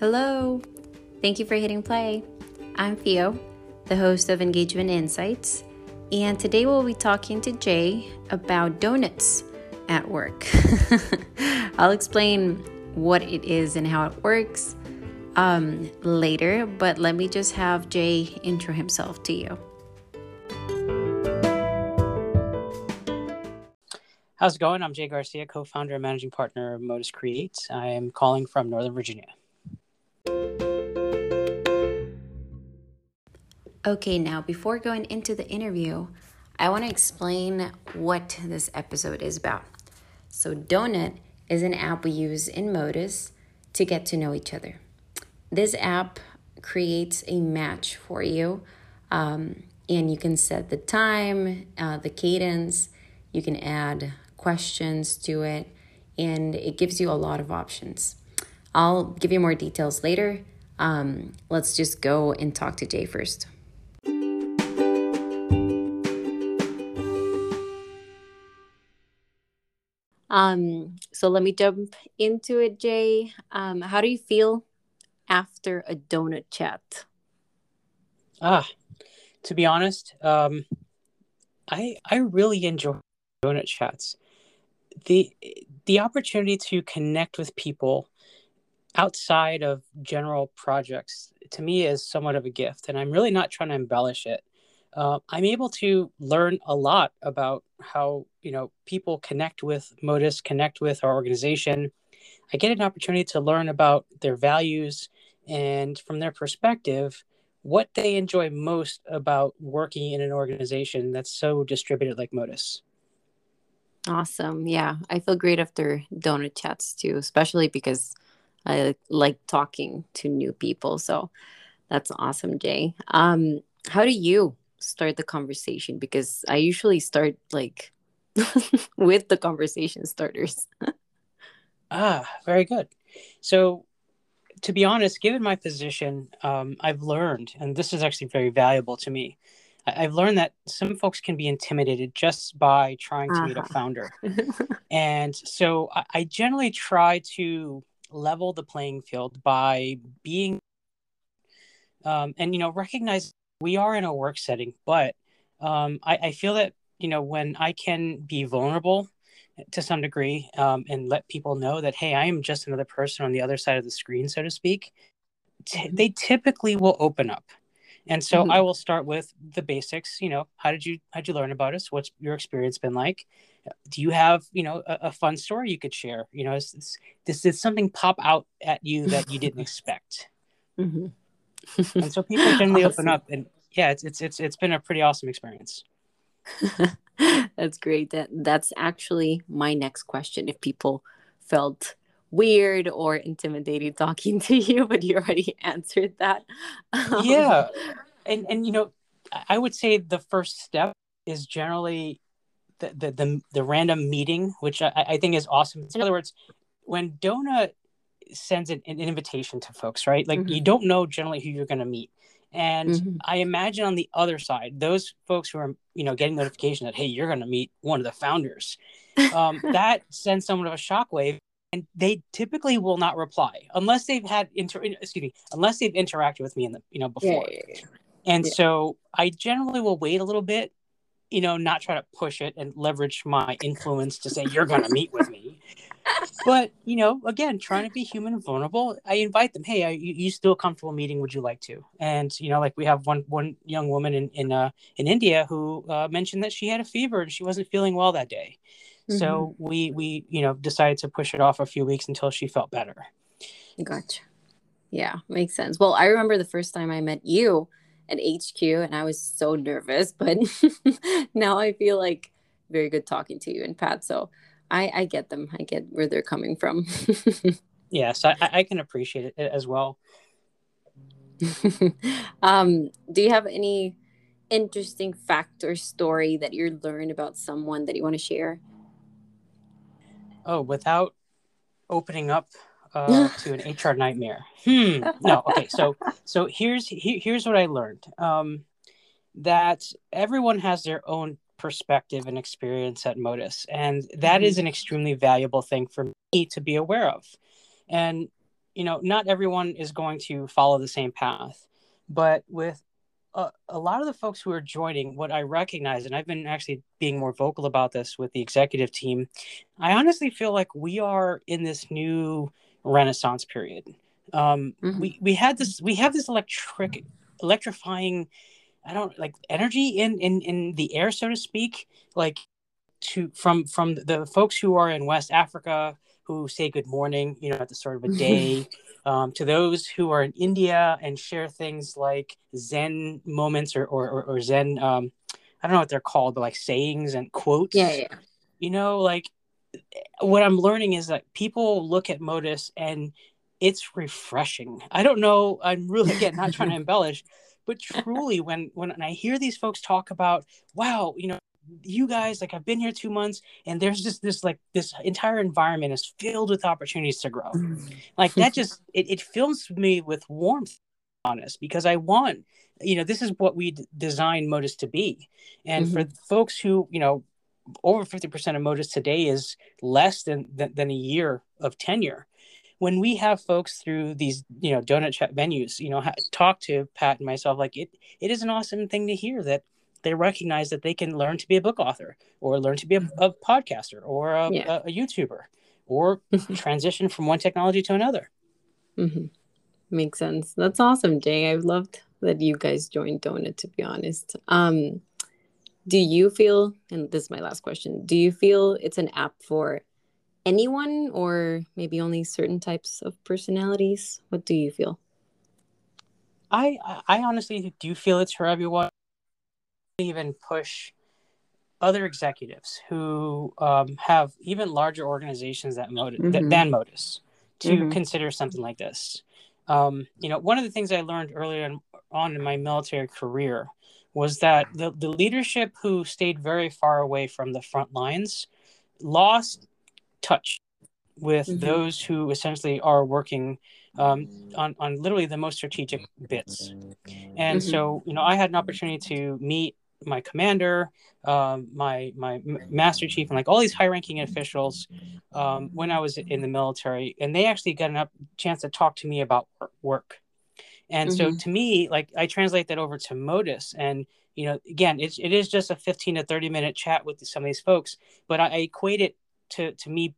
Hello. Thank you for hitting play. I'm Theo, the host of Engagement Insights, and today we'll be talking to Jay about donuts at work. I'll explain what it is and how it works um, later, but let me just have Jay intro himself to you. How's it going? I'm Jay Garcia, co founder and managing partner of Modus Create. I am calling from Northern Virginia. Okay, now before going into the interview, I want to explain what this episode is about. So, Donut is an app we use in Modus to get to know each other. This app creates a match for you, um, and you can set the time, uh, the cadence, you can add questions to it, and it gives you a lot of options. I'll give you more details later. Um, let's just go and talk to Jay first. Um, so let me jump into it, Jay. Um, how do you feel after a donut chat? Ah, to be honest, um, I I really enjoy donut chats. the The opportunity to connect with people outside of general projects to me is somewhat of a gift, and I'm really not trying to embellish it uh, I'm able to learn a lot about how you know people connect with Modus, connect with our organization. I get an opportunity to learn about their values and from their perspective what they enjoy most about working in an organization that's so distributed like Modus. Awesome. Yeah, I feel great after donut chats too, especially because I like talking to new people. So that's awesome, Jay. Um, how do you start the conversation because I usually start like with the conversation starters. ah, very good. So, to be honest, given my position, um, I've learned, and this is actually very valuable to me. I- have learned that some folks can be intimidated just by trying to uh-huh. meet a uh-huh. founder. and so I, I generally try to level the playing field by being um, and you know recognize we are in a work setting, but um, I, I, feel that you know when I can be vulnerable to some degree um, and let people know that hey, I am just another person on the other side of the screen, so to speak. T- mm-hmm. they typically will open up, and so mm-hmm. I will start with the basics. You know, how did you how did you learn about us? What's your experience been like? Do you have you know a, a fun story you could share? You know, is, is, this did something pop out at you that you didn't expect? Mm-hmm and so people generally awesome. open up and yeah it's it's it's, it's been a pretty awesome experience. That's great. That that's actually my next question if people felt weird or intimidated talking to you but you already answered that. Um, yeah. And and you know i would say the first step is generally the the the, the random meeting which I, I think is awesome. In other words when donut sends an, an invitation to folks, right? Like mm-hmm. you don't know generally who you're going to meet. And mm-hmm. I imagine on the other side, those folks who are, you know, getting notification that, hey, you're going to meet one of the founders, um, that sends someone of a shockwave. And they typically will not reply unless they've had inter excuse me, unless they've interacted with me in the you know before. Yeah, yeah, yeah. And so I generally will wait a little bit, you know, not try to push it and leverage my influence to say you're going to meet with me but you know, again, trying to be human and vulnerable, I invite them. Hey, are you, you still comfortable meeting? Would you like to? And you know, like we have one one young woman in in uh, in India who uh, mentioned that she had a fever and she wasn't feeling well that day. Mm-hmm. So we we you know decided to push it off a few weeks until she felt better. Gotcha. Yeah, makes sense. Well, I remember the first time I met you at HQ, and I was so nervous, but now I feel like very good talking to you and Pat. So I, I get them. I get where they're coming from. yes, I, I can appreciate it as well. um, do you have any interesting fact or story that you learned about someone that you want to share? Oh, without opening up uh, to an HR nightmare. Hmm. No. Okay. So so here's here's what I learned. Um, that everyone has their own perspective and experience at Modus. And that mm-hmm. is an extremely valuable thing for me to be aware of. And, you know, not everyone is going to follow the same path, but with a, a lot of the folks who are joining, what I recognize, and I've been actually being more vocal about this with the executive team, I honestly feel like we are in this new renaissance period. Um, mm-hmm. We we had this we have this electric electrifying, I don't like energy in in in the air, so to speak, like to from from the folks who are in West Africa who say good morning, you know, at the start of a day um, to those who are in India and share things like Zen moments or, or, or, or Zen, um, I don't know what they're called, but like sayings and quotes. Yeah, yeah. You know, like what I'm learning is that people look at Modus and it's refreshing. I don't know. I'm really again not trying to embellish, but truly, when when I hear these folks talk about, wow, you know, you guys like i've been here two months and there's just this like this entire environment is filled with opportunities to grow mm. like that just it, it fills me with warmth honest because i want you know this is what we d- designed modus to be and mm-hmm. for folks who you know over 50% of modus today is less than, than than a year of tenure when we have folks through these you know donut chat venues you know ha- talk to pat and myself like it it is an awesome thing to hear that they recognize that they can learn to be a book author or learn to be a, a podcaster or a, yeah. a, a, YouTuber or transition from one technology to another. Mm-hmm. Makes sense. That's awesome, Jay. I loved that you guys joined Donut, to be honest. Um, do you feel, and this is my last question, do you feel it's an app for anyone or maybe only certain types of personalities? What do you feel? I I honestly do feel it's for everyone even push other executives who um, have even larger organizations that Modus, mm-hmm. than Modus to mm-hmm. consider something like this. Um, you know, one of the things I learned earlier on in my military career was that the, the leadership who stayed very far away from the front lines lost touch with mm-hmm. those who essentially are working um, on, on literally the most strategic bits. And mm-hmm. so, you know, I had an opportunity to meet my commander, um, my my master chief, and like all these high-ranking officials um, when I was in the military, and they actually got a chance to talk to me about work. And mm-hmm. so to me, like I translate that over to Modus, and you know, again, it's it is just a 15 to 30 minute chat with some of these folks, but I, I equate it to to me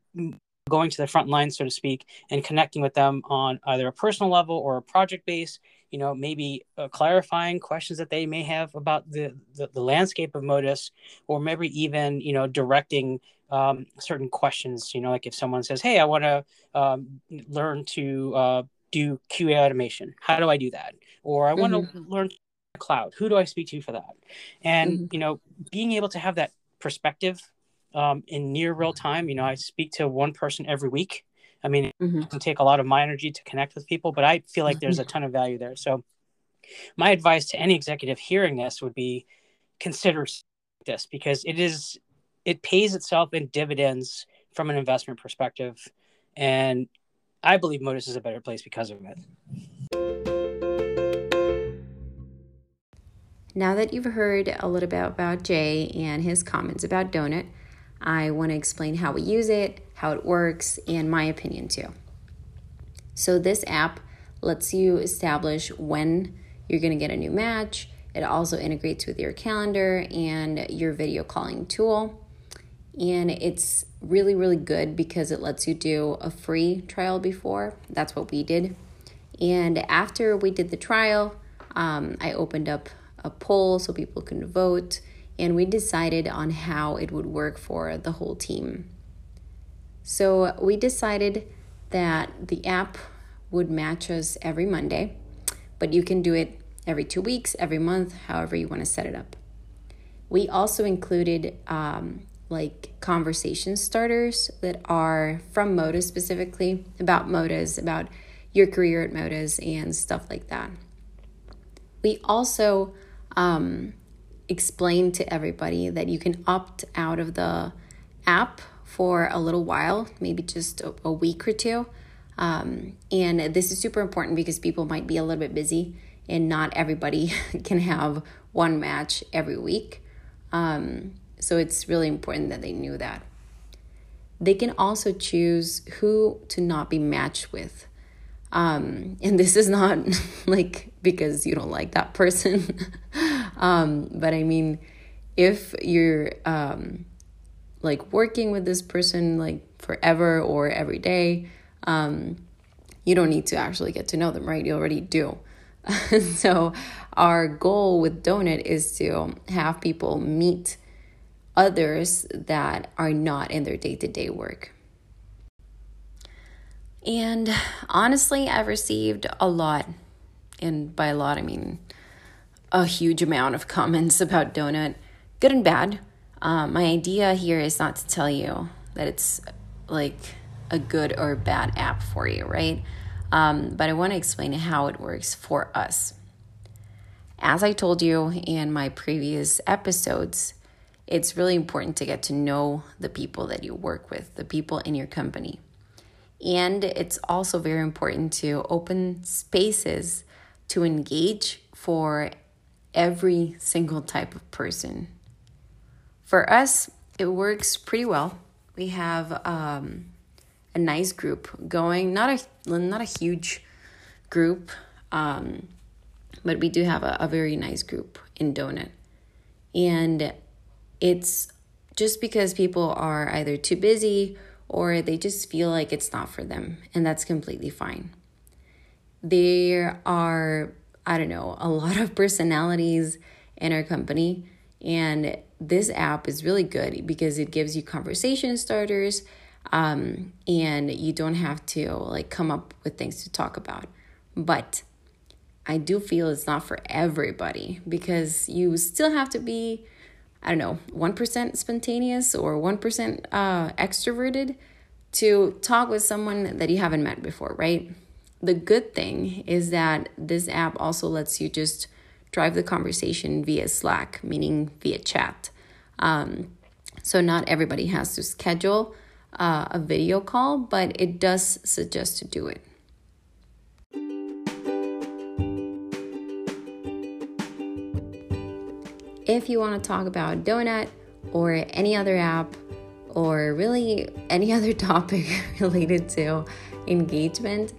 going to the front line, so to speak, and connecting with them on either a personal level or a project base. You know, maybe uh, clarifying questions that they may have about the, the, the landscape of Modus, or maybe even you know directing um, certain questions. You know, like if someone says, "Hey, I want to um, learn to uh, do QA automation. How do I do that?" Or I want to mm-hmm. learn cloud. Who do I speak to for that? And mm-hmm. you know, being able to have that perspective um, in near real time. You know, I speak to one person every week. I mean, mm-hmm. it can take a lot of my energy to connect with people, but I feel like there's a ton of value there. So, my advice to any executive hearing this would be consider this because it is it pays itself in dividends from an investment perspective, and I believe Modus is a better place because of it. Now that you've heard a little bit about Jay and his comments about Donut, I want to explain how we use it, how it works, and my opinion too. So, this app lets you establish when you're going to get a new match. It also integrates with your calendar and your video calling tool. And it's really, really good because it lets you do a free trial before. That's what we did. And after we did the trial, um, I opened up a poll so people can vote and we decided on how it would work for the whole team. So we decided that the app would match us every Monday, but you can do it every two weeks, every month, however you want to set it up. We also included um, like conversation starters that are from Modus specifically about Modus, about your career at Modus, and stuff like that. We also um, explain to everybody that you can opt out of the app for a little while, maybe just a, a week or two. Um, and this is super important because people might be a little bit busy and not everybody can have one match every week. Um, so it's really important that they knew that. They can also choose who to not be matched with. Um, and this is not like because you don't like that person. um, but I mean, if you're um, like working with this person like forever or every day, um, you don't need to actually get to know them, right? You already do. so, our goal with Donut is to have people meet others that are not in their day to day work. And honestly, I've received a lot, and by a lot, I mean a huge amount of comments about Donut, good and bad. Um, my idea here is not to tell you that it's like a good or bad app for you, right? Um, but I want to explain how it works for us. As I told you in my previous episodes, it's really important to get to know the people that you work with, the people in your company. And it's also very important to open spaces to engage for every single type of person. For us, it works pretty well. We have um, a nice group going, not a not a huge group, um, but we do have a, a very nice group in Donut, and it's just because people are either too busy or they just feel like it's not for them, and that's completely fine. There are, I don't know, a lot of personalities in our company, and this app is really good because it gives you conversation starters um, and you don't have to like come up with things to talk about. But I do feel it's not for everybody because you still have to be I don't know, 1% spontaneous or 1% uh, extroverted to talk with someone that you haven't met before, right? The good thing is that this app also lets you just drive the conversation via Slack, meaning via chat. Um, so, not everybody has to schedule uh, a video call, but it does suggest to do it. If you want to talk about Donut or any other app or really any other topic related to engagement,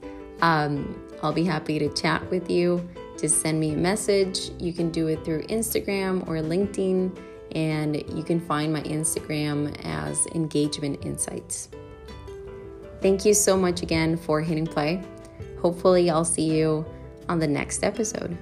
um, I'll be happy to chat with you. Just send me a message. You can do it through Instagram or LinkedIn, and you can find my Instagram as Engagement Insights. Thank you so much again for hitting play. Hopefully, I'll see you on the next episode.